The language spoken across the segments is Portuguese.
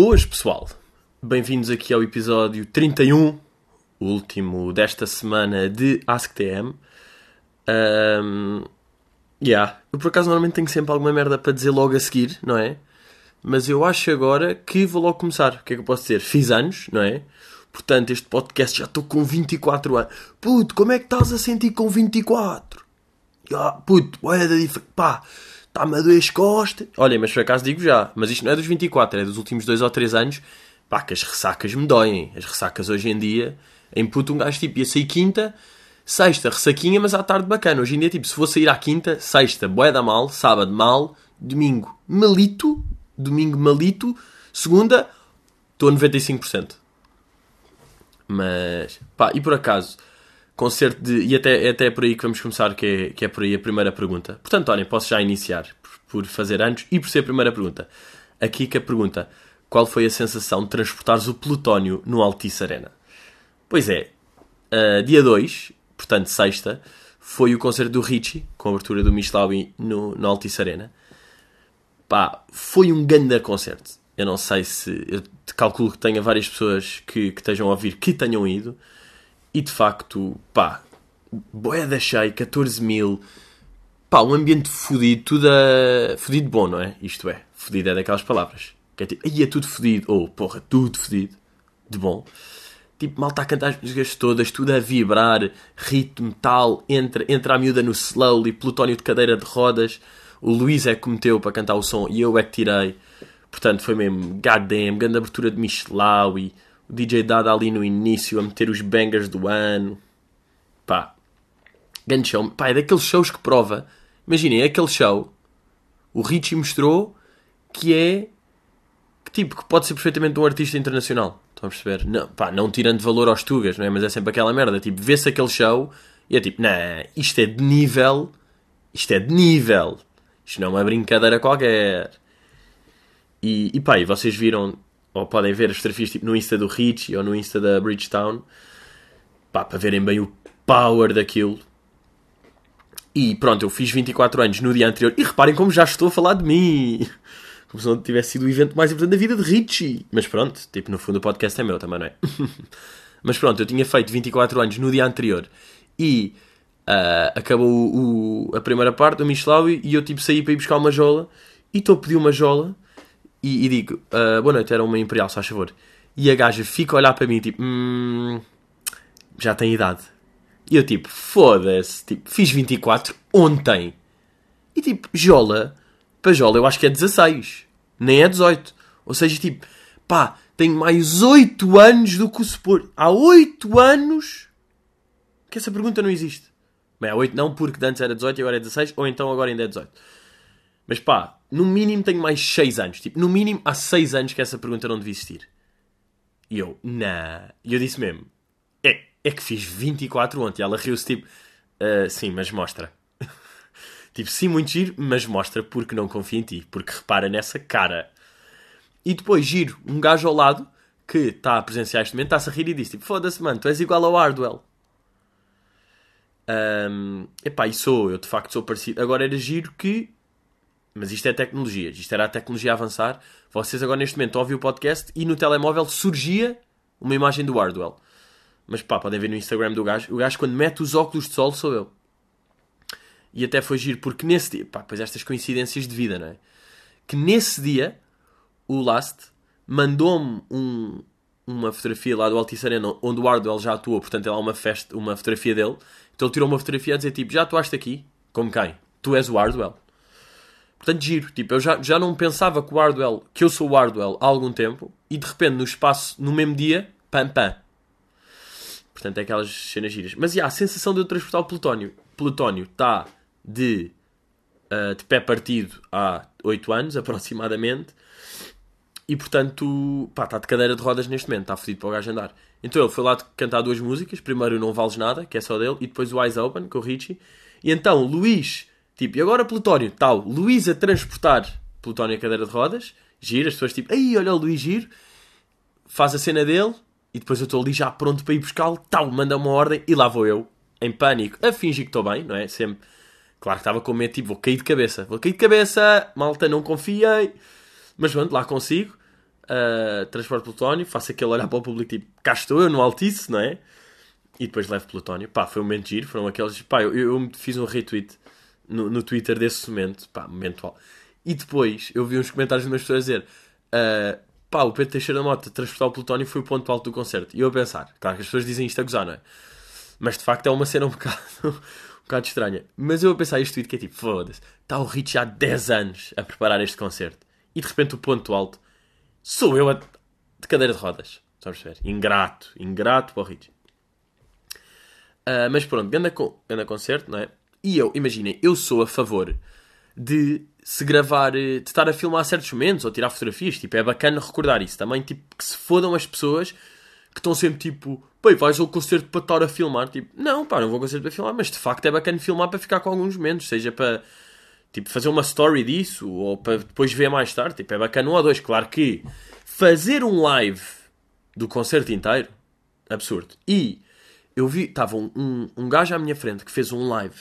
Boas, pessoal! Bem-vindos aqui ao episódio 31, o último desta semana de AskTM. Um, yeah. Eu, por acaso, normalmente tenho sempre alguma merda para dizer logo a seguir, não é? Mas eu acho agora que vou logo começar. O que é que eu posso dizer? Fiz anos, não é? Portanto, este podcast já estou com 24 anos. Puto, como é que estás a sentir com 24? Yeah, puto, olha da diferença. Pá, está-me a doer as costas. Olha, mas por acaso digo já, mas isto não é dos 24, é dos últimos 2 ou 3 anos. Pá, que as ressacas me doem. As ressacas hoje em dia, em puto, um gajo tipo ia sair quinta, sexta, ressaquinha, mas à tarde bacana. Hoje em dia, tipo, se for sair à quinta, sexta, boeda mal, sábado mal, domingo malito, domingo malito, segunda, estou a 95%. Mas, pá, e por acaso, concerto de. E até, é até por aí que vamos começar, que é, que é por aí a primeira pergunta. Portanto, olhem, posso já iniciar por, fazer anos e por ser a primeira pergunta. A pergunta: qual foi a sensação de transportares o plutónio no Altice Arena? Pois é, uh, dia 2, portanto, sexta, foi o concerto do Richie, com a abertura do Michelawi no, no Altice Arena. Pá, foi um grande concerto. Eu não sei se. Eu calculo que tenha várias pessoas que, que estejam a ouvir que tenham ido. E de facto, pá, boeda cheia, 14 mil. Pá, um ambiente fodido, tudo a... fodido bom, não é? Isto é, fodido é daquelas palavras. Que é tipo, aí é tudo fodido. Ou, oh, porra, tudo fodido. De bom. Tipo, mal está a cantar as músicas todas, tudo a vibrar, ritmo, tal, entra, entra a miúda no slowly, plutónio de cadeira de rodas. O Luís é que meteu para cantar o som e eu é que tirei. Portanto, foi mesmo goddamn, grande abertura de Michelau e o DJ Dada ali no início a meter os bangers do ano. Pá, grande show. Pá, é daqueles shows que prova. Imaginem, é aquele show. O Richie mostrou que é. Que tipo, que pode ser perfeitamente um artista internacional. Estão a perceber? Não, pá, não tirando valor aos tugas, não é? Mas é sempre aquela merda. Tipo, vê-se aquele show e é tipo, nah, isto é de nível. Isto é de nível. Isto não é uma brincadeira qualquer. E, e pá, e vocês viram, ou podem ver as fotografias tipo, no Insta do Rich ou no Insta da Bridgetown, pá, para verem bem o power daquilo. E pronto, eu fiz 24 anos no dia anterior. E reparem como já estou a falar de mim. Como se não tivesse sido o evento mais importante da vida de Richie. Mas pronto, tipo, no fundo o podcast é meu também, não é? Mas pronto, eu tinha feito 24 anos no dia anterior. E uh, acabou o, o, a primeira parte do Michelau e eu tipo saí para ir buscar uma jola. E estou a pedir uma jola e, e digo, uh, boa noite, era uma Imperial, se faz favor. E a gaja fica a olhar para mim, tipo, hum, já tem idade. E eu, tipo, foda-se, tipo, fiz 24 ontem. E tipo, Jola, para Jola eu acho que é 16, nem é 18. Ou seja, tipo, pá, tenho mais 8 anos do que o suporte. Há 8 anos que essa pergunta não existe. Bem, há 8 não, porque antes era 18 e agora é 16, ou então agora ainda é 18. Mas pá, no mínimo tenho mais 6 anos. Tipo, no mínimo há 6 anos que essa pergunta não devia existir. E eu, nah. E eu disse mesmo, é, é que fiz 24 ontem. E ela riu-se tipo, uh, sim, mas mostra. tipo, sim, muito giro, mas mostra porque não confio em ti. Porque repara nessa cara. E depois giro um gajo ao lado que está a presenciar este momento, está-se a rir e diz tipo, foda-se mano, tu és igual ao Hardwell. Um, epá, e sou, eu de facto sou parecido. Agora era giro que mas isto é tecnologia, isto era a tecnologia a avançar. Vocês agora neste momento ouvem o podcast e no telemóvel surgia uma imagem do Hardwell. Mas pá, podem ver no Instagram do gajo. O gajo quando mete os óculos de sol sou eu. E até foi giro, porque nesse dia, pá, pois estas coincidências de vida, não é? Que nesse dia, o Last mandou-me um, uma fotografia lá do Altice Arena, onde o Hardwell já atuou, portanto ele há uma, festa, uma fotografia dele. Então ele tirou uma fotografia a dizer tipo, já atuaste aqui? Como quem? Tu és o Hardwell. Portanto, giro. Tipo, eu já, já não pensava que o Hardwell, que eu sou o Hardwell há algum tempo, e de repente, no espaço, no mesmo dia, pam, pam. Portanto, é aquelas cenas giras. Mas, já, a sensação de eu transportar o plutónio. Plutónio está de, uh, de pé partido há 8 anos, aproximadamente. E, portanto, pá, está de cadeira de rodas neste momento. Está fodido para o gajo andar. Então, ele foi lá cantar duas músicas. Primeiro, Não Vales Nada, que é só dele. E depois, o Eyes Open, com o Richie. E então, Luís Tipo, e agora Plutónio, tal, Luís a transportar Plutónio a cadeira de rodas, gira, as pessoas tipo, aí olha o Luís giro, faz a cena dele, e depois eu estou ali já pronto para ir buscá-lo, tal, manda uma ordem, e lá vou eu, em pânico, a fingir que estou bem, não é? Sempre, claro que estava com medo, tipo, vou cair de cabeça, vou cair de cabeça, malta, não confiei, mas pronto, lá consigo. uh, transporte plutónio, faço aquele olhar para o público tipo, cá estou eu no Altice, não é? E depois levo plutónio. Pá, foi um momento giro, foram aqueles. Pá, eu, eu fiz um retweet no, no Twitter desse momento, pá, momentual. E depois eu vi uns comentários de umas pessoas a dizer: uh, pá, o Pedro Teixeira Mota transportar o plutónio foi o ponto alto do concerto. E eu a pensar, claro que as pessoas dizem isto a gozar, não é? Mas de facto é uma cena um bocado, um bocado estranha. Mas eu a pensar este tweet que é tipo, foda-se, está o Rich há 10 anos a preparar este concerto. E de repente o ponto alto sou eu a... de cadeira de rodas. Estão a perceber? Ingrato, ingrato para o Rich. Uh, mas pronto, anda, com, anda concerto, não é? E eu, imaginem, eu sou a favor de se gravar, eh, de estar a filmar certos momentos ou tirar fotografias. Tipo, é bacana recordar isso também. Tipo, que se fodam as pessoas que estão sempre tipo, pai, vais ao concerto para estar a filmar. Tipo, não, pá, não vou ao concerto para filmar, mas de facto é bacana filmar para ficar com alguns momentos, seja para tipo, fazer uma story disso ou para depois ver mais tarde. Tipo, é bacana um ou dois. Claro que fazer um live do concerto inteiro, absurdo. E eu vi, estava um, um, um gajo à minha frente que fez um live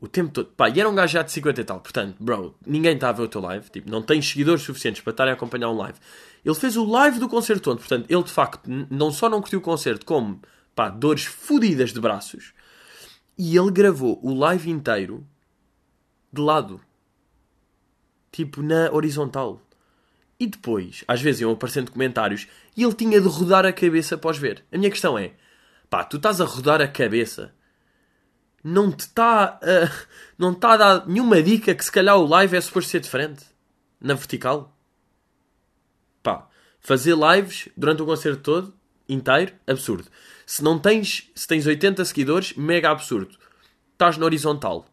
o tempo todo. Pá, e era um gajo já de 50 e tal. Portanto, bro, ninguém está a ver o teu live. Tipo, não tens seguidores suficientes para estarem a acompanhar um live. Ele fez o live do concerto todo. Portanto, ele de facto não só não curtiu o concerto, como, pá, dores fodidas de braços. E ele gravou o live inteiro de lado. Tipo, na horizontal. E depois, às vezes iam aparecendo comentários e ele tinha de rodar a cabeça após ver. A minha questão é, pá, tu estás a rodar a cabeça não te está uh, não está a dar nenhuma dica que se calhar o live é suposto ser diferente na vertical. Pá, fazer lives durante o concerto todo, inteiro, absurdo. Se não tens, se tens 80 seguidores, mega absurdo. Estás na horizontal.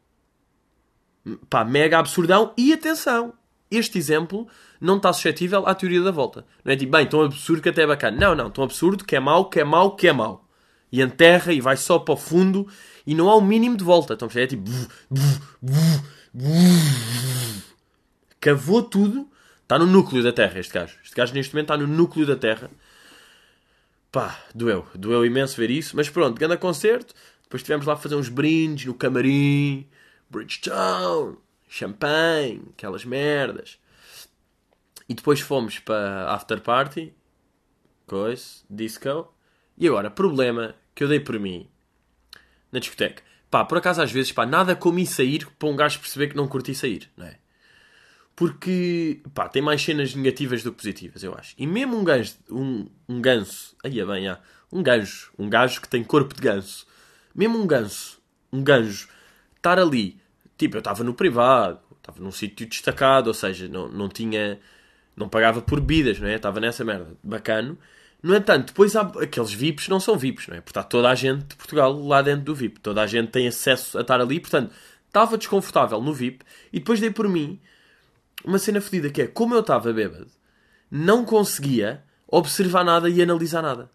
Pá, mega absurdão. E atenção, este exemplo não está suscetível à teoria da volta. Não é tipo, bem, tão absurdo que até é bacana. Não, não, tão absurdo que é mau, que é mau, que é mau. E enterra e vai só para o fundo e não há o mínimo de volta. Então é tipo. Cavou tudo. Está no núcleo da Terra este gajo. Este gajo neste momento está no núcleo da Terra. Pá, doeu. Doeu imenso ver isso. Mas pronto, grande concerto. Depois estivemos lá a fazer uns brindes no camarim. Bridgetown. Champanhe. Aquelas merdas. E depois fomos para after party. Coisa. Disco. E agora, problema que eu dei por mim na discoteca. Pá, por acaso às vezes, pá, nada como ir sair para um gajo perceber que não curti sair, não é? Porque, pá, tem mais cenas negativas do que positivas, eu acho. E mesmo um ganso, um, um ganso, aí é bem, ah, um gajo, um gajo que tem corpo de ganso, mesmo um ganso, um ganjo, estar ali, tipo, eu estava no privado, estava num sítio destacado, ou seja, não, não tinha, não pagava por bebidas, não é? Estava nessa merda, bacano. No entanto, depois há aqueles VIPs não são VIPs, não é? Porque está toda a gente de Portugal lá dentro do VIP. Toda a gente tem acesso a estar ali. Portanto, estava desconfortável no VIP. E depois dei por mim uma cena fedida que é, como eu estava bêbado, não conseguia observar nada e analisar nada.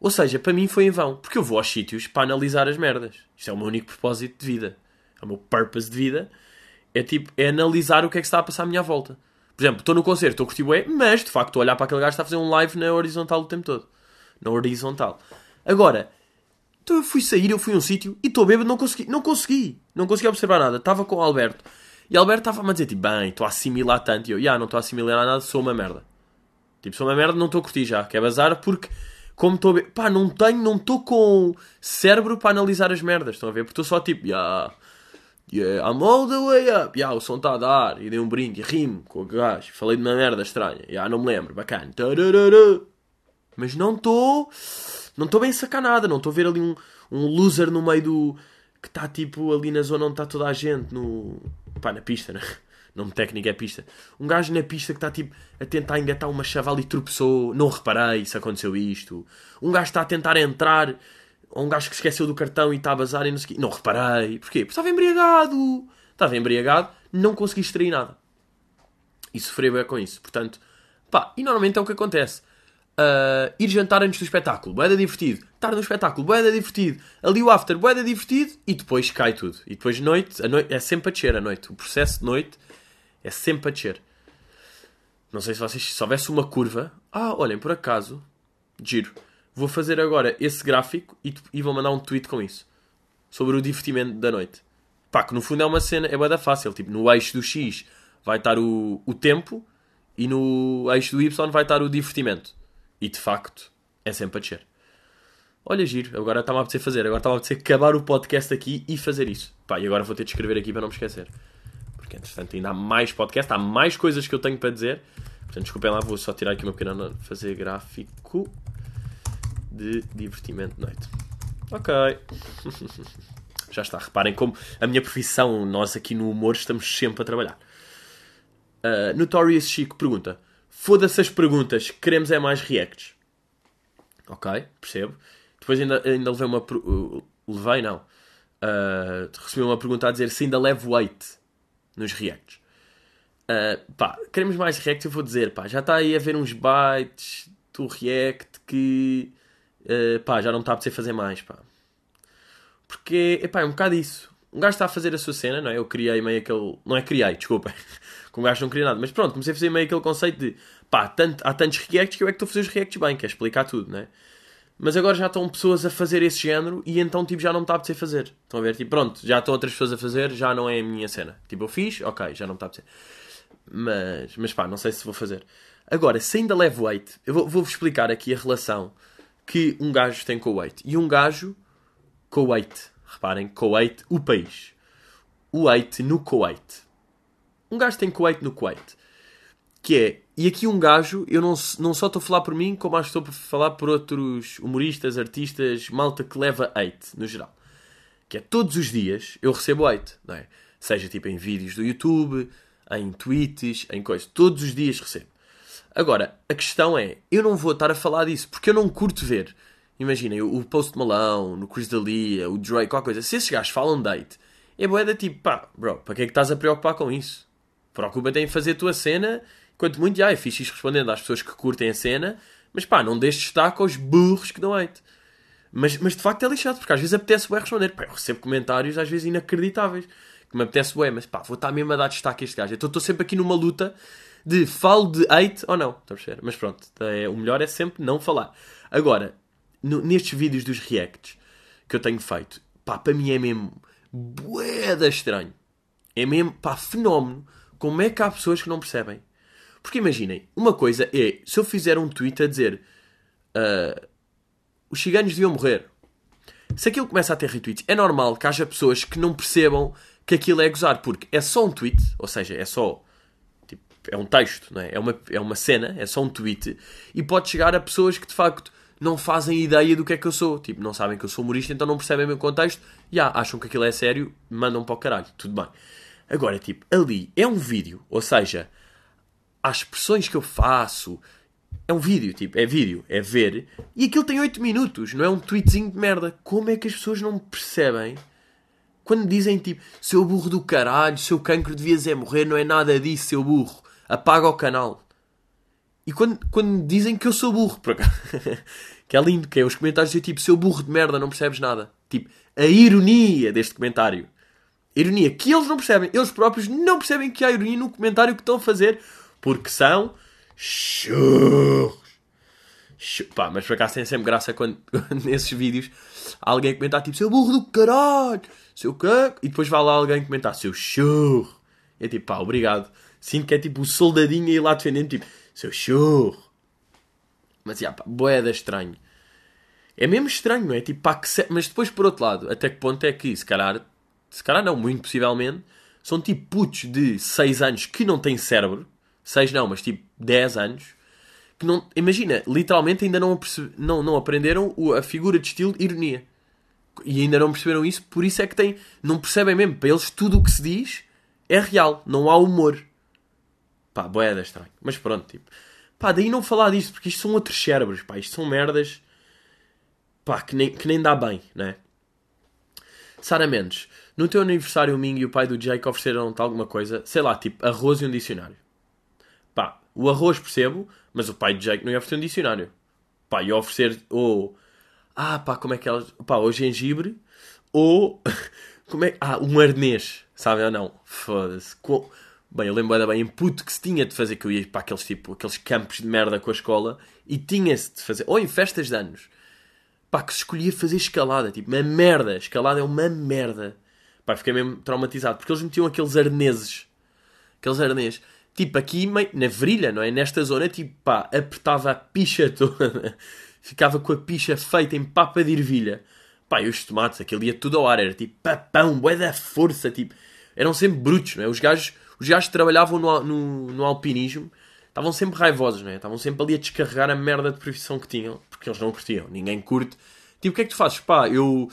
Ou seja, para mim foi em vão. Porque eu vou aos sítios para analisar as merdas. Isto é o meu único propósito de vida. É o meu purpose de vida. É tipo, é analisar o que é que está a passar à minha volta. Por exemplo, estou no concerto, estou a curtir bué, mas de facto estou a olhar para aquele gajo que está a fazer um live na horizontal o tempo todo. Na horizontal. Agora, então eu fui sair, eu fui a um sítio e estou bêbado, não consegui, não consegui, não consegui observar nada. Estava com o Alberto e o Alberto estava-me a dizer tipo, bem, estou a assimilar tanto. E eu, já, yeah, não estou a assimilar nada, sou uma merda. Tipo, sou uma merda, não estou a curtir já, que é bazar porque como estou a pá, não tenho, não estou com cérebro para analisar as merdas, estão a ver? Porque estou só tipo, já, yeah, Yeah, I'm all the way up. Yeah, o som está a dar. E dei um brinde, rimo com o gajo. Falei de uma merda estranha. Yeah, não me lembro. Bacana. Mas não estou. Não estou bem sacanada. Não estou a ver ali um, um loser no meio do. Que está tipo ali na zona onde está toda a gente. No. Pá, na pista, né? Nome técnico é pista. Um gajo na pista que está tipo a tentar engatar uma chavala e tropeçou. Não reparei se aconteceu isto. Um gajo está a tentar entrar ou um gajo que esqueceu do cartão e está a bazar e não sei. Não reparei. Porquê? Porque estava embriagado. Estava embriagado, não consegui extrair nada. E sofri bem com isso. Portanto, pá, e normalmente é o que acontece. Uh, ir jantar antes do espetáculo, boeda divertido. Estar no espetáculo, boeda divertido. Ali o after, boeda divertido. E depois cai tudo. E depois noite, a noite, é sempre a descer a noite. O processo de noite é sempre a descer. Não sei se vocês, se houvesse uma curva. Ah, olhem, por acaso, giro Vou fazer agora esse gráfico e, e vou mandar um tweet com isso. Sobre o divertimento da noite. Pá, que no fundo é uma cena, é bada fácil. Tipo, no eixo do X vai estar o, o tempo e no eixo do Y vai estar o divertimento. E de facto, é sempre a descer. Olha, giro, agora está-me a apetecer fazer. Agora está-me a apetecer acabar o podcast aqui e fazer isso. Pá, e agora vou ter de escrever aqui para não me esquecer. Porque, entretanto, ainda há mais podcast, há mais coisas que eu tenho para dizer. Portanto, desculpem lá, vou só tirar aqui uma pequena. fazer gráfico de divertimento de noite. Ok. Já está. Reparem como a minha profissão, nós aqui no humor estamos sempre a trabalhar. Uh, Notorious Chico pergunta: Foda-se as perguntas, queremos é mais reacts. Ok, percebo. Depois ainda, ainda levei uma. Uh, levei, não. Uh, recebi uma pergunta a dizer se ainda levo weight nos reacts. Uh, pá, queremos mais react, eu vou dizer, pá, já está aí a ver uns bytes do react que, uh, pá, já não está a poder fazer mais, pá. Porque, epá, é um bocado isso. Um gajo está a fazer a sua cena, não é? Eu criei meio aquele... Não é criei, desculpem. Com um gajo não cria nada. Mas pronto, comecei a fazer meio aquele conceito de, pá, tanto, há tantos reacts que eu é que estou a fazer os reacts bem, que é explicar tudo, não é? Mas agora já estão pessoas a fazer esse género e então tipo, já não me está a apetecer fazer. Estão a ver? Tipo, pronto, já estão outras pessoas a fazer, já não é a minha cena. Tipo, eu fiz, ok, já não me está a apetecer. Mas, mas pá, não sei se vou fazer. Agora, se ainda levo weight, eu vou-vos vou explicar aqui a relação que um gajo tem weight. E um gajo weight. Reparem, Kuwait, o país. O weight no Kuwait. Um gajo tem Kuwait no Kuwait. Que é, e aqui um gajo, eu não, não só estou a falar por mim, como acho que estou a falar por outros humoristas, artistas, malta que leva hate, no geral. Que é, todos os dias eu recebo hate, não é? Seja tipo em vídeos do YouTube, em tweets, em coisas. Todos os dias recebo. Agora, a questão é, eu não vou estar a falar disso, porque eu não curto ver. Imaginem, o Post Malone, o Chris D'Elia, o Drake, qualquer coisa. Se esses gajos falam date, é boeda tipo, pá, bro, para que é que estás a preocupar com isso? Preocupa-te em fazer a tua cena Quanto muito, já é fixe respondendo às pessoas que curtem a cena, mas pá, não deixes de estar com os burros que dão hate. Mas, mas de facto é lixado, porque às vezes apetece bem responder. Pá, eu recebo comentários às vezes inacreditáveis, que me apetece bem, mas pá, vou estar mesmo a dar destaque a este gajo. Então estou sempre aqui numa luta de falo de hate ou não. Estão a perceber? Mas pronto, é, o melhor é sempre não falar. Agora, no, nestes vídeos dos reacts que eu tenho feito, pá, para mim é mesmo boeda estranho. É mesmo, pá, fenómeno. Como é que há pessoas que não percebem? Porque imaginem, uma coisa é, se eu fizer um tweet a dizer uh, os ciganos deviam morrer, se aquilo começa a ter retweets, é normal que haja pessoas que não percebam que aquilo é gozar, porque é só um tweet, ou seja, é só é um texto, não é? É, uma, é uma cena, é só um tweet, e pode chegar a pessoas que de facto não fazem ideia do que é que eu sou, tipo, não sabem que eu sou humorista, então não percebem o meu contexto, e ah, acham que aquilo é sério, mandam para o caralho, tudo bem. Agora, tipo, ali é um vídeo, ou seja, às expressões que eu faço. É um vídeo, tipo, é vídeo, é ver. E aquilo tem 8 minutos, não é um tweetzinho de merda. Como é que as pessoas não percebem quando dizem tipo, seu burro do caralho, seu cancro devias é morrer, não é nada disso, seu burro, apaga o canal. E quando, quando dizem que eu sou burro, por acaso, que é lindo, que é os comentários dizem tipo, seu burro de merda, não percebes nada. Tipo, a ironia deste comentário. Ironia que eles não percebem, eles próprios não percebem que há ironia no comentário que estão a fazer porque são churros. Pá, mas por acaso tem sempre graça quando, nesses vídeos alguém comentar tipo seu burro do caralho, seu caco, e depois vai lá alguém comentar seu churro. É tipo, pá, obrigado. Sinto que é tipo o soldadinho aí lá defendendo, tipo, seu churro. Mas, já, pá, boeda estranho. É mesmo estranho, é? Tipo, pá, que se... Mas depois, por outro lado, até que ponto é que, se calhar, se calhar não, muito possivelmente, são tipo putos de 6 anos que não têm cérebro, 6 não, mas tipo 10 anos, que não, imagina, literalmente ainda não, não, não aprenderam a figura de estilo ironia. E ainda não perceberam isso, por isso é que têm, não percebem mesmo. Para eles tudo o que se diz é real, não há humor. Pá, boeda estranho. Mas pronto, tipo. Pá, daí não falar disto, porque isto são outros cérebros, pá, isto são merdas. Pá, que nem, que nem dá bem, né? Sara Mendes, no teu aniversário o Ming e o pai do Jake ofereceram-te alguma coisa, sei lá, tipo arroz e um dicionário. Pá, o arroz percebo, mas o pai de Jake não ia oferecer um dicionário. Pá, ia oferecer ou. Ah, pá, como é que elas. Pá, ou gengibre, ou. como é. Ah, um arnês, sabem ou não? Foda-se. Bem, eu lembro bem em puto que se tinha de fazer, que eu ia para aqueles, tipo, aqueles campos de merda com a escola e tinha-se de fazer. Ou em festas de anos. Pá, que se escolhia fazer escalada, tipo, uma merda. Escalada é uma merda. Pá, fiquei mesmo traumatizado, porque eles metiam aqueles arneses. Aqueles arneses tipo aqui na virilha, não é? Nesta zona, tipo pá, apertava a picha toda, ficava com a picha feita em papa de ervilha. Pá, e os tomates, aquele ia tudo ao ar, era tipo papão, bué da força, tipo, eram sempre brutos, não é? Os gajos, os gajos que trabalhavam no, no, no alpinismo estavam sempre raivosos, não é? Estavam sempre ali a descarregar a merda de profissão que tinham, porque eles não curtiam, ninguém curte. Tipo, o que é que tu fazes? Pá, eu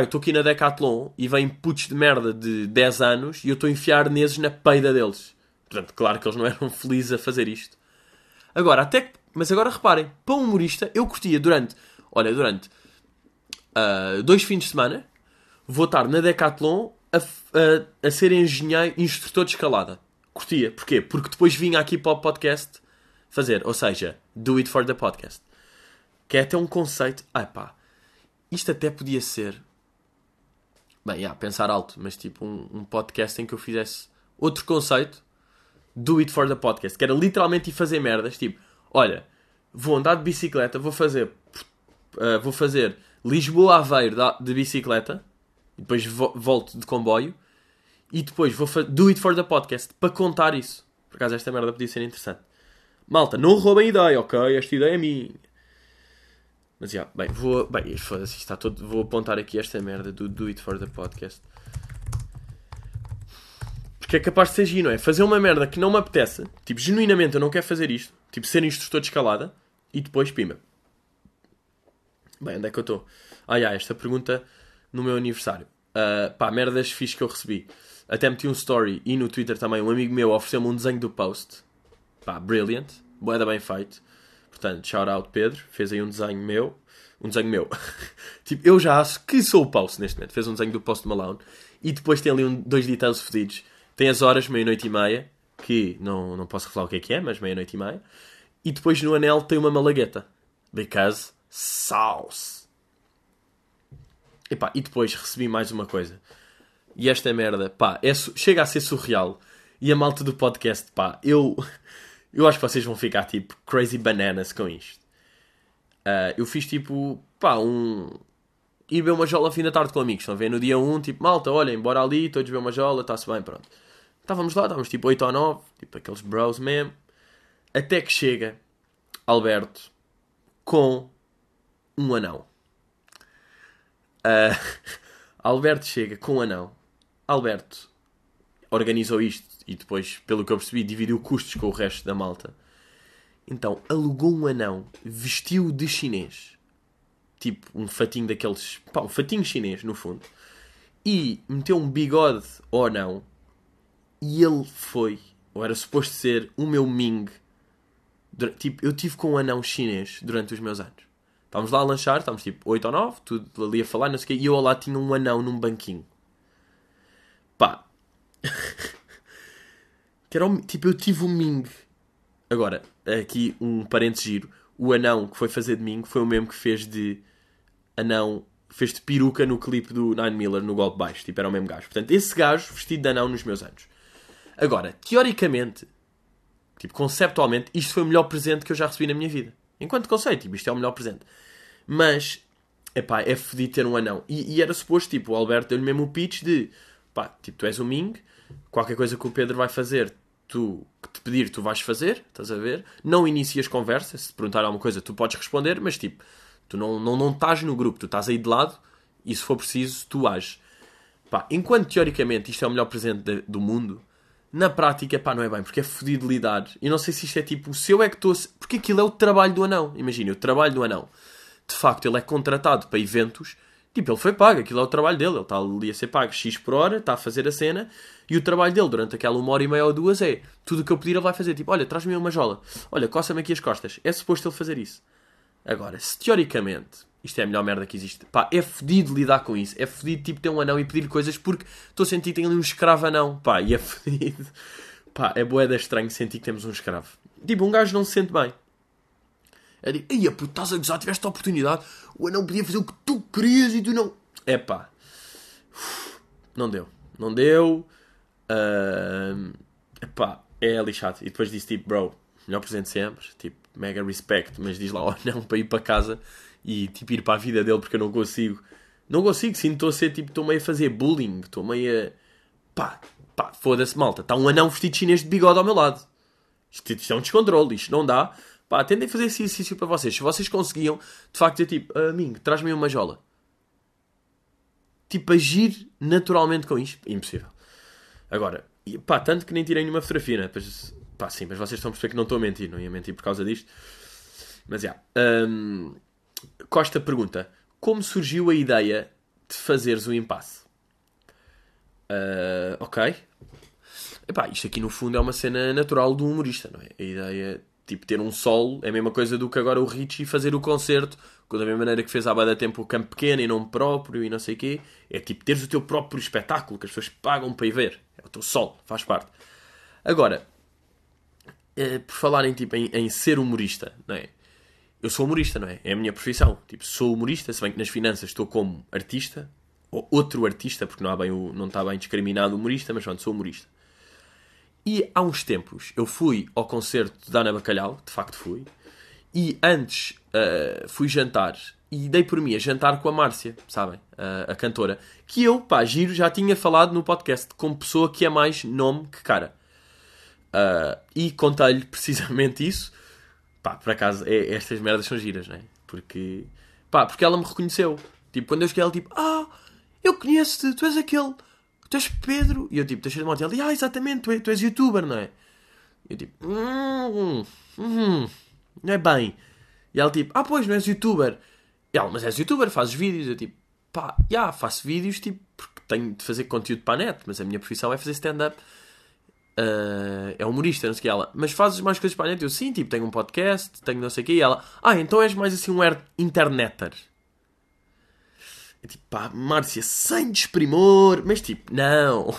eu estou aqui na Decathlon e vêm putos de merda de 10 anos e eu estou a enfiar neses na peida deles. Portanto, claro que eles não eram felizes a fazer isto. Agora, até que, mas agora reparem, para um humorista, eu curtia durante, olha, durante uh, dois fins de semana, vou estar na Decathlon a, a, a ser engenheiro, instrutor de escalada. Curtia. Porquê? Porque depois vinha aqui para o podcast fazer, ou seja, do it for the podcast. Que é até um conceito, ai pá, isto até podia ser, bem, yeah, pensar alto, mas tipo um, um podcast em que eu fizesse outro conceito, do it for the podcast, que era literalmente ir fazer merdas, tipo, olha, vou andar de bicicleta, vou fazer, uh, vou fazer Lisboa Aveiro de bicicleta, e depois vo volto de comboio, e depois vou do it for the podcast para contar isso. Por acaso esta merda podia ser interessante. Malta, não roubem ideia, ok? Esta ideia é minha. Mas já, bem, vou. Bem, foda-se, está todo. Vou apontar aqui esta merda do Do It for the Podcast. Porque é capaz de ser giro, não é? Fazer uma merda que não me apetece, tipo, genuinamente eu não quero fazer isto, tipo, ser instrutor de escalada, e depois, pima. Bem, onde é que eu estou? Ah, já, esta pergunta no meu aniversário. Uh, pá, merdas fixe que eu recebi. Até meti um story e no Twitter também. Um amigo meu ofereceu-me um desenho do post. Pá, brilliant. Boeda bem feito. Portanto, shout out Pedro. Fez aí um desenho meu. Um desenho meu. tipo, eu já acho que sou o post neste momento. Fez um desenho do post Malone. E depois tem ali um, dois details fedidos. Tem as horas, meia-noite e meia. Que não, não posso falar o que é que é, mas meia-noite e meia. E depois no anel tem uma malagueta. Because sauce. Epá, e depois recebi mais uma coisa. E esta merda, pá, é, chega a ser surreal. E a malta do podcast, pá, eu, eu acho que vocês vão ficar tipo crazy bananas com isto. Uh, eu fiz tipo, pá, um. ir uma jola ao fim da tarde com amigos. Estão a ver? No dia 1, tipo, malta, olhem, bora ali, todos beber uma jola, está-se bem, pronto. Estávamos lá, estávamos tipo 8 ou 9, tipo aqueles bros mesmo. Até que chega Alberto com um anão. Uh, Alberto chega com um anão. Alberto organizou isto e depois, pelo que eu percebi, dividiu custos com o resto da malta. Então, alugou um anão, vestiu de chinês. Tipo, um fatinho daqueles... Pá, um fatinho chinês, no fundo. E meteu um bigode ao anão. E ele foi, ou era suposto ser, o meu Ming. Tipo, eu tive com um anão chinês durante os meus anos. Estávamos lá a lanchar, estávamos tipo 8 ou 9, tudo ali a falar, não sei o quê, e eu lá tinha um anão num banquinho. Pá. que era um, tipo, eu tive um Ming. Agora, aqui um parênteses giro. O anão que foi fazer de Ming foi o mesmo que fez de anão, fez de peruca no clipe do Nine Miller no golpe baixo. Tipo, era o mesmo gajo. Portanto, esse gajo vestido de anão nos meus anos. Agora, teoricamente, tipo, conceptualmente, isto foi o melhor presente que eu já recebi na minha vida. Enquanto conceito, tipo, isto é o melhor presente. Mas, epá, é fodido ter um anão. E, e era suposto, tipo, o Alberto deu-lhe mesmo o pitch de, pá, tipo, tu és o Ming, qualquer coisa que o Pedro vai fazer, tu, que te pedir, tu vais fazer, estás a ver? Não inicias conversa, se te perguntar alguma coisa, tu podes responder, mas, tipo, tu não, não, não estás no grupo, tu estás aí de lado, e se for preciso, tu ages. Pá, enquanto teoricamente isto é o melhor presente de, do mundo, na prática, pá, não é bem, porque é fodido lidar. E não sei se isto é tipo, o seu é que estou. Porque aquilo é o trabalho do anão. Imagina, o trabalho do anão. De facto, ele é contratado para eventos. Tipo, ele foi pago, aquilo é o trabalho dele. Ele está ali a ser pago X por hora, está a fazer a cena. E o trabalho dele durante aquela uma hora e meia ou duas é tudo o que eu pedir ele vai fazer. Tipo, olha, traz-me uma jola. Olha, coça-me aqui as costas. É suposto ele fazer isso. Agora, se teoricamente isto é a melhor merda que existe. Pá, é fedido lidar com isso. É fedido, tipo, ter um anão e pedir coisas porque estou a sentir que tenho ali um escravo anão. Pá, e é fedido. Pá, é boeda estranho sentir que temos um escravo. Tipo, um gajo não se sente bem. É tipo, ia puto, estás a gozar, tiveste a oportunidade. O anão podia fazer o que tu querias e tu não. É pá. Não deu. Não deu. Uh... Epá, é lixado. E depois disse tipo, bro, melhor presente sempre. Tipo, mega respect. Mas diz lá, oh não, para ir para casa e tipo ir para a vida dele porque eu não consigo. Não consigo, sinto estou a ser tipo, estou meio a fazer bullying, estou meio a. pá, pá, foda-se, malta, está um anão vestido chinês de bigode ao meu lado. Isto, isto é um descontrole, isto não dá. Pá, tentem fazer esse exercício para vocês. Se vocês conseguiam, de facto, dizer tipo, amigo, traz-me uma jola. Tipo, agir naturalmente com isto, impossível. Agora, pá, tanto que nem tirei nenhuma fotografia, né? Pois, pá, sim, mas vocês estão a perceber que não estou a mentir, não ia mentir por causa disto. Mas, já. Yeah. Um, Costa pergunta, como surgiu a ideia de fazeres o impasse? Uh, ok. Epá, isto aqui no fundo é uma cena natural do humorista, não é? A ideia, tipo, ter um solo é a mesma coisa do que agora o Richie fazer o concerto, da mesma maneira que fez há bada tempo o Campo Pequeno e nome próprio e não sei o quê. É tipo, teres o teu próprio espetáculo que as pessoas pagam para ir ver. É o teu solo, faz parte. Agora, é, por falarem tipo, em, em ser humorista, não é? Eu sou humorista, não é? É a minha profissão. Tipo, sou humorista, se bem que nas finanças estou como artista, ou outro artista, porque não, há bem o, não está bem discriminado humorista, mas pronto, sou humorista. E há uns tempos eu fui ao concerto da Ana Bacalhau, de facto fui, e antes uh, fui jantar e dei por mim a jantar com a Márcia, sabem? Uh, a cantora. Que eu, pá, giro, já tinha falado no podcast como pessoa que é mais nome que cara. Uh, e contei-lhe precisamente isso. Pá, por acaso, é, estas merdas são giras, não é? Porque, pá, porque ela me reconheceu. Tipo, quando eu cheguei, ela tipo, ah, eu conheço-te, tu és aquele tu és Pedro? E eu tipo, Teixeira de Monte. Ele, ah, exatamente, tu és, tu és youtuber, não é? E eu tipo, hum, hum, não é bem. E ela tipo, ah, pois, não és youtuber. E ela, mas és youtuber, fazes vídeos. Eu tipo, pá, já, yeah, faço vídeos, tipo, porque tenho de fazer conteúdo para a net, mas a minha profissão é fazer stand-up. Uh, é humorista, não sei o que ela. Mas fazes mais coisas para a net? Eu, sim, tipo, tenho um podcast, tenho não sei o que. E ela, ah, então és mais assim um interneter. É tipo, pá, Márcia, sem desprimor. Mas tipo, não,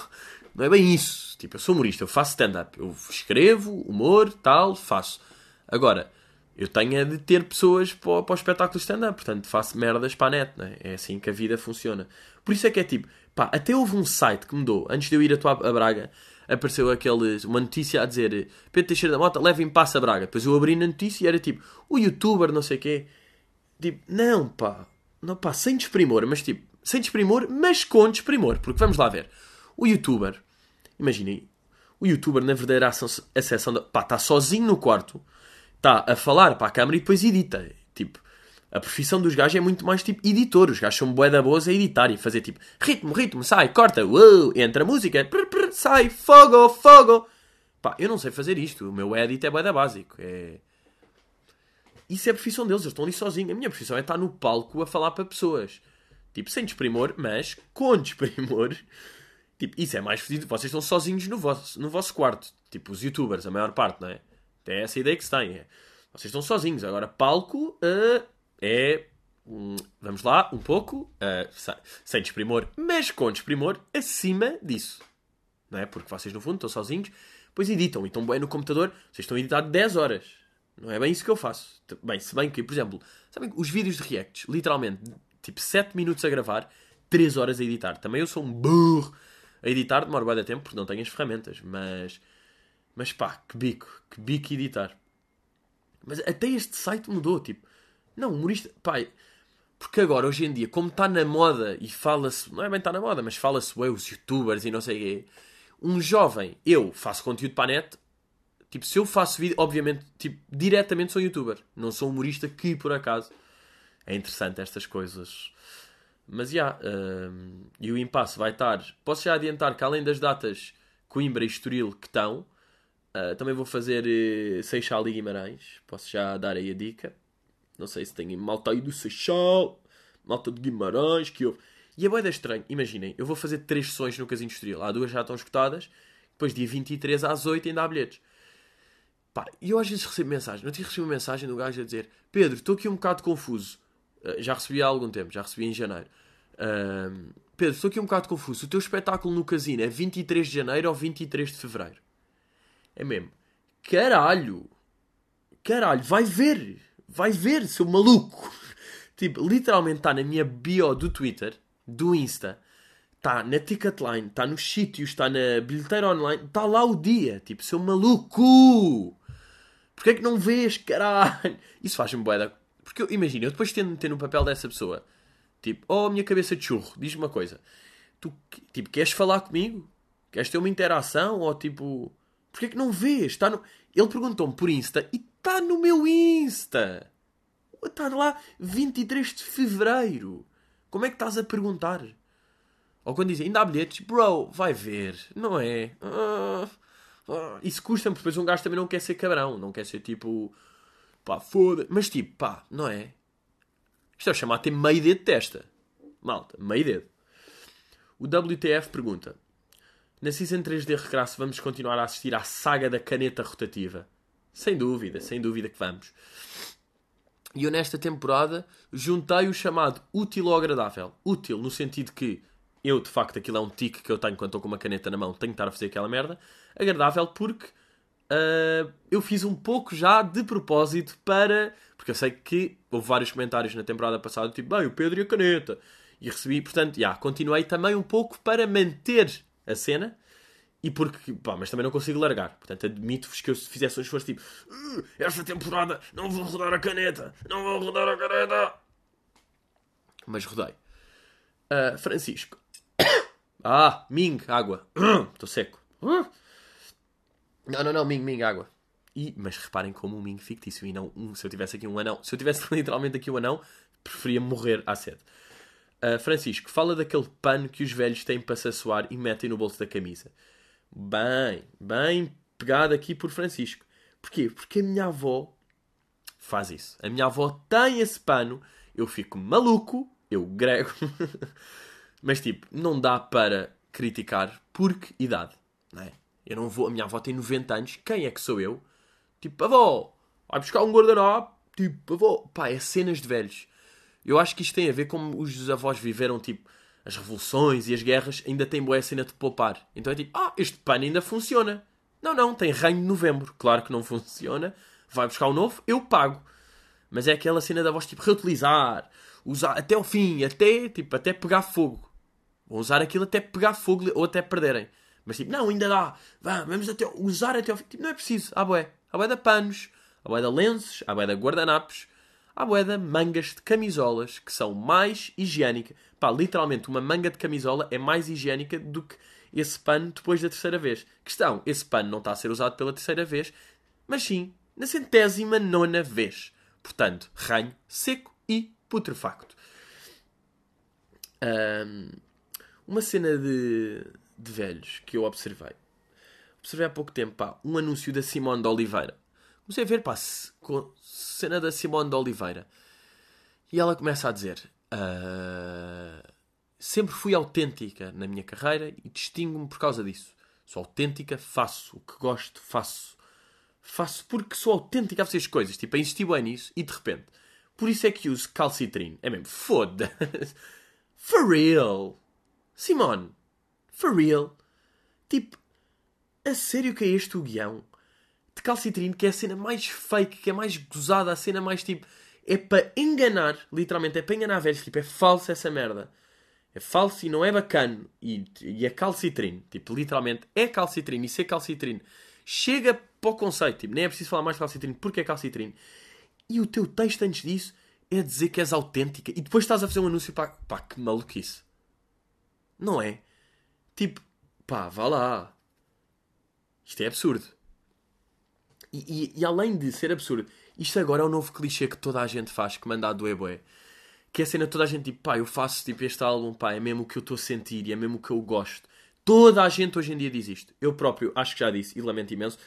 não é bem isso. Tipo, eu sou humorista, eu faço stand-up. Eu escrevo, humor, tal, faço. Agora, eu tenho de ter pessoas para, para o espetáculo stand-up. Portanto, faço merdas para a net, né? É assim que a vida funciona. Por isso é que é tipo, pá, até houve um site que mudou. Antes de eu ir a, tua, a Braga, apareceu aquele, uma notícia a dizer Pedro Teixeira da Mota, leva em passa a Braga. Depois eu abri na notícia e era tipo, o youtuber, não sei o quê. Tipo, não, pá, não, pá, sem desprimor, mas tipo, sem desprimor, mas com desprimor. Porque vamos lá ver. O youtuber, imaginem, o youtuber na verdadeira acessão, da, pá, está sozinho no quarto, está a falar para a câmera e depois edita. Tipo, a profissão dos gajos é muito mais tipo editor. Os gajos são bué da boas a editar e fazer tipo ritmo, ritmo, sai, corta, uou, entra a música, prr, prr, sai, fogo, fogo. Pá, eu não sei fazer isto. O meu edit é bué da básico. É isso é a profissão deles, eles estão ali sozinhos. A minha profissão é estar no palco a falar para pessoas. Tipo, sem desprimor, mas com desprimor. Tipo, isso é mais fodido. Vocês estão sozinhos no vosso, no vosso quarto. Tipo, os youtubers, a maior parte, não é? É essa a ideia que se tem. É. Vocês estão sozinhos. Agora, palco uh, é. Um, vamos lá, um pouco. Uh, sem desprimor, mas com desprimor acima disso. Não é? Porque vocês, no fundo, estão sozinhos. Depois editam. E estão bem no computador. Vocês estão a editar 10 horas. Não é bem isso que eu faço. Bem, se bem que, por exemplo, sabem os vídeos de reacts, literalmente, tipo 7 minutos a gravar, 3 horas a editar. Também eu sou um burro a editar, demora bem de tempo porque não tenho as ferramentas, mas. Mas pá, que bico, que bico editar. Mas até este site mudou, tipo. Não, humorista. Pai, porque agora, hoje em dia, como está na moda e fala-se. Não é bem está na moda, mas fala-se os youtubers e não sei o quê. Um jovem, eu faço conteúdo para a net, Tipo, se eu faço vídeo, obviamente, tipo, diretamente sou youtuber. Não sou humorista que, por acaso, é interessante estas coisas. Mas, já, yeah, um, e o impasse vai estar... Posso já adiantar que, além das datas Coimbra e Estoril que estão, uh, também vou fazer uh, Seixal e Guimarães. Posso já dar aí a dica. Não sei se tem malta aí do Seixal, malta de Guimarães, que eu... E é boeda estranho. Imaginem, eu vou fazer três sessões no Casino Estoril. Há duas já estão escutadas. Depois, dia 23 às 8 ainda há bilhetes. Pá, e eu às vezes recebo mensagem. Não tinha recebido uma mensagem do gajo a dizer: Pedro, estou aqui um bocado confuso. Uh, já recebi há algum tempo, já recebi em janeiro. Uh, Pedro, estou aqui um bocado confuso. O teu espetáculo no casino é 23 de janeiro ou 23 de fevereiro? É mesmo. Caralho! Caralho, vai ver! Vai ver, seu maluco! tipo, literalmente está na minha bio do Twitter, do Insta, está na Ticketline, está nos sítios, está na bilheteira online, está lá o dia. Tipo, seu maluco! Porquê é que não vês, caralho? Isso faz-me boeda. Porque eu, imagina, eu depois tendo meter no papel dessa pessoa, tipo, oh, minha cabeça de churro, diz-me uma coisa. Tu, tipo, queres falar comigo? Queres ter uma interação? Ou tipo, porquê que não vês? Está no... Ele perguntou-me por Insta e está no meu Insta. Está lá 23 de Fevereiro. Como é que estás a perguntar? Ou quando dizem, ainda há bilhetes, bro, vai ver, não é? Uh, uh, isso custa-me, depois um gajo também não quer ser cabrão, não quer ser tipo, pá, foda Mas tipo, pá, não é? Isto é chamar ter meio dedo de testa. Malta, meio dedo. O WTF pergunta: Na Season 3 de Recrasso vamos continuar a assistir à saga da caneta rotativa? Sem dúvida, sem dúvida que vamos. E eu nesta temporada juntei o chamado útil ou agradável. Útil no sentido que eu, de facto, aquilo é um tique que eu tenho quando estou com uma caneta na mão, tenho que estar a fazer aquela merda. Agradável porque uh, eu fiz um pouco já de propósito para. Porque eu sei que houve vários comentários na temporada passada, tipo, bem, o Pedro e a caneta. E recebi, portanto, já, yeah, continuei também um pouco para manter a cena. E porque, pá, mas também não consigo largar. Portanto, admito-vos que eu se fizesse um esforço tipo, uh, esta temporada não vou rodar a caneta, não vou rodar a caneta. Mas rodei. Uh, Francisco, ah, Ming, água. Estou seco. Não, não, não, Ming, Ming, água. E, mas reparem como um Ming fictício e não um. Se eu tivesse aqui um anão, se eu tivesse literalmente aqui um anão, preferia morrer à sede. Uh, Francisco, fala daquele pano que os velhos têm para se assoar e metem no bolso da camisa. Bem, bem pegado aqui por Francisco. Porquê? Porque a minha avó faz isso. A minha avó tem esse pano, eu fico maluco, eu grego. Mas tipo, não dá para criticar porque idade, não é? Eu não vou, a minha avó tem 90 anos, quem é que sou eu? Tipo, avó, vai buscar um guardanapo, tipo, avó, pá, é cenas de velhos. Eu acho que isto tem a ver com os avós viveram, tipo, as revoluções e as guerras, ainda tem boa cena de poupar. Então é tipo, ah, este pano ainda funciona. Não, não, tem reino de novembro. Claro que não funciona. Vai buscar um novo, eu pago. Mas é aquela cena da voz, tipo, reutilizar, usar até o fim, até, tipo, até pegar fogo. Vão usar aquilo até pegar fogo ou até perderem. Mas tipo, não, ainda dá. vamos até usar até ao fim. Tipo, não é preciso. Há boé. Há boé de panos, há boé de lenços, há boé de guardanapos, há boé de mangas de camisolas que são mais higiênicas. Pá, literalmente, uma manga de camisola é mais higiênica do que esse pano depois da terceira vez. Questão, esse pano não está a ser usado pela terceira vez, mas sim na centésima nona vez. Portanto, ranho, seco e putrefacto. Um, uma cena de, de velhos que eu observei. Observei há pouco tempo, pá, um anúncio da Simone de Oliveira. Comecei a ver, pá, com cena da Simone de Oliveira. E ela começa a dizer: uh, Sempre fui autêntica na minha carreira e distingo-me por causa disso. Sou autêntica, faço o que gosto, faço. Faço porque sou autêntica a fazer as coisas. Tipo, insisti bem nisso e de repente. Por isso é que uso calcitrine. É mesmo, foda-se. For real. Simone, for real? Tipo, a sério que é este o guião? De Calcitrine, que é a cena mais fake, que é mais gozada, a cena mais tipo. É para enganar, literalmente, é para enganar velhos. Tipo, é falso essa merda. É falso e não é bacana. E, e é calcitrine. Tipo, literalmente, é calcitrine. E ser calcitrine chega para o conceito. Tipo, nem é preciso falar mais de calcitrine porque é calcitrine. E o teu texto antes disso é dizer que és autêntica. E depois estás a fazer um anúncio para. Pá, que maluquice. Não é? Tipo, pá, vá lá. Isto é absurdo. E, e, e, além de ser absurdo, isto agora é o novo clichê que toda a gente faz, que manda a doer bué. Que é a cena toda a gente tipo, pá, eu faço tipo este álbum, pá, é mesmo o que eu estou a sentir e é mesmo o que eu gosto. Toda a gente hoje em dia diz isto. Eu próprio acho que já disse e lamento imenso.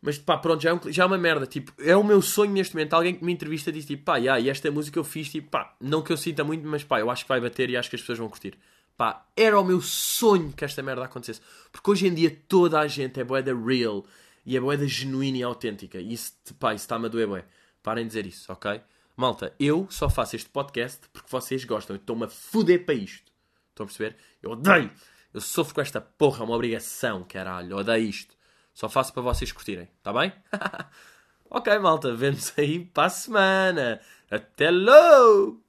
Mas pá, pronto, já é, um, já é uma merda. Tipo, é o meu sonho neste momento. Alguém que me entrevista diz tipo, pá, yeah, e esta música eu fiz, tipo, pá, não que eu sinta muito, mas pá, eu acho que vai bater e acho que as pessoas vão curtir. Pá, era o meu sonho que esta merda acontecesse. Porque hoje em dia toda a gente é boeda real e é boeda genuína e autêntica. E isso, pá, isso está-me a doer bué. Parem de dizer isso, ok? Malta, eu só faço este podcast porque vocês gostam. Estou-me a foder para isto. Estão a perceber? Eu odeio. Eu sofro com esta porra, é uma obrigação, caralho. Eu odeio isto. Só faço para vocês curtirem, está bem? ok, malta, vemos aí para a semana. Até logo!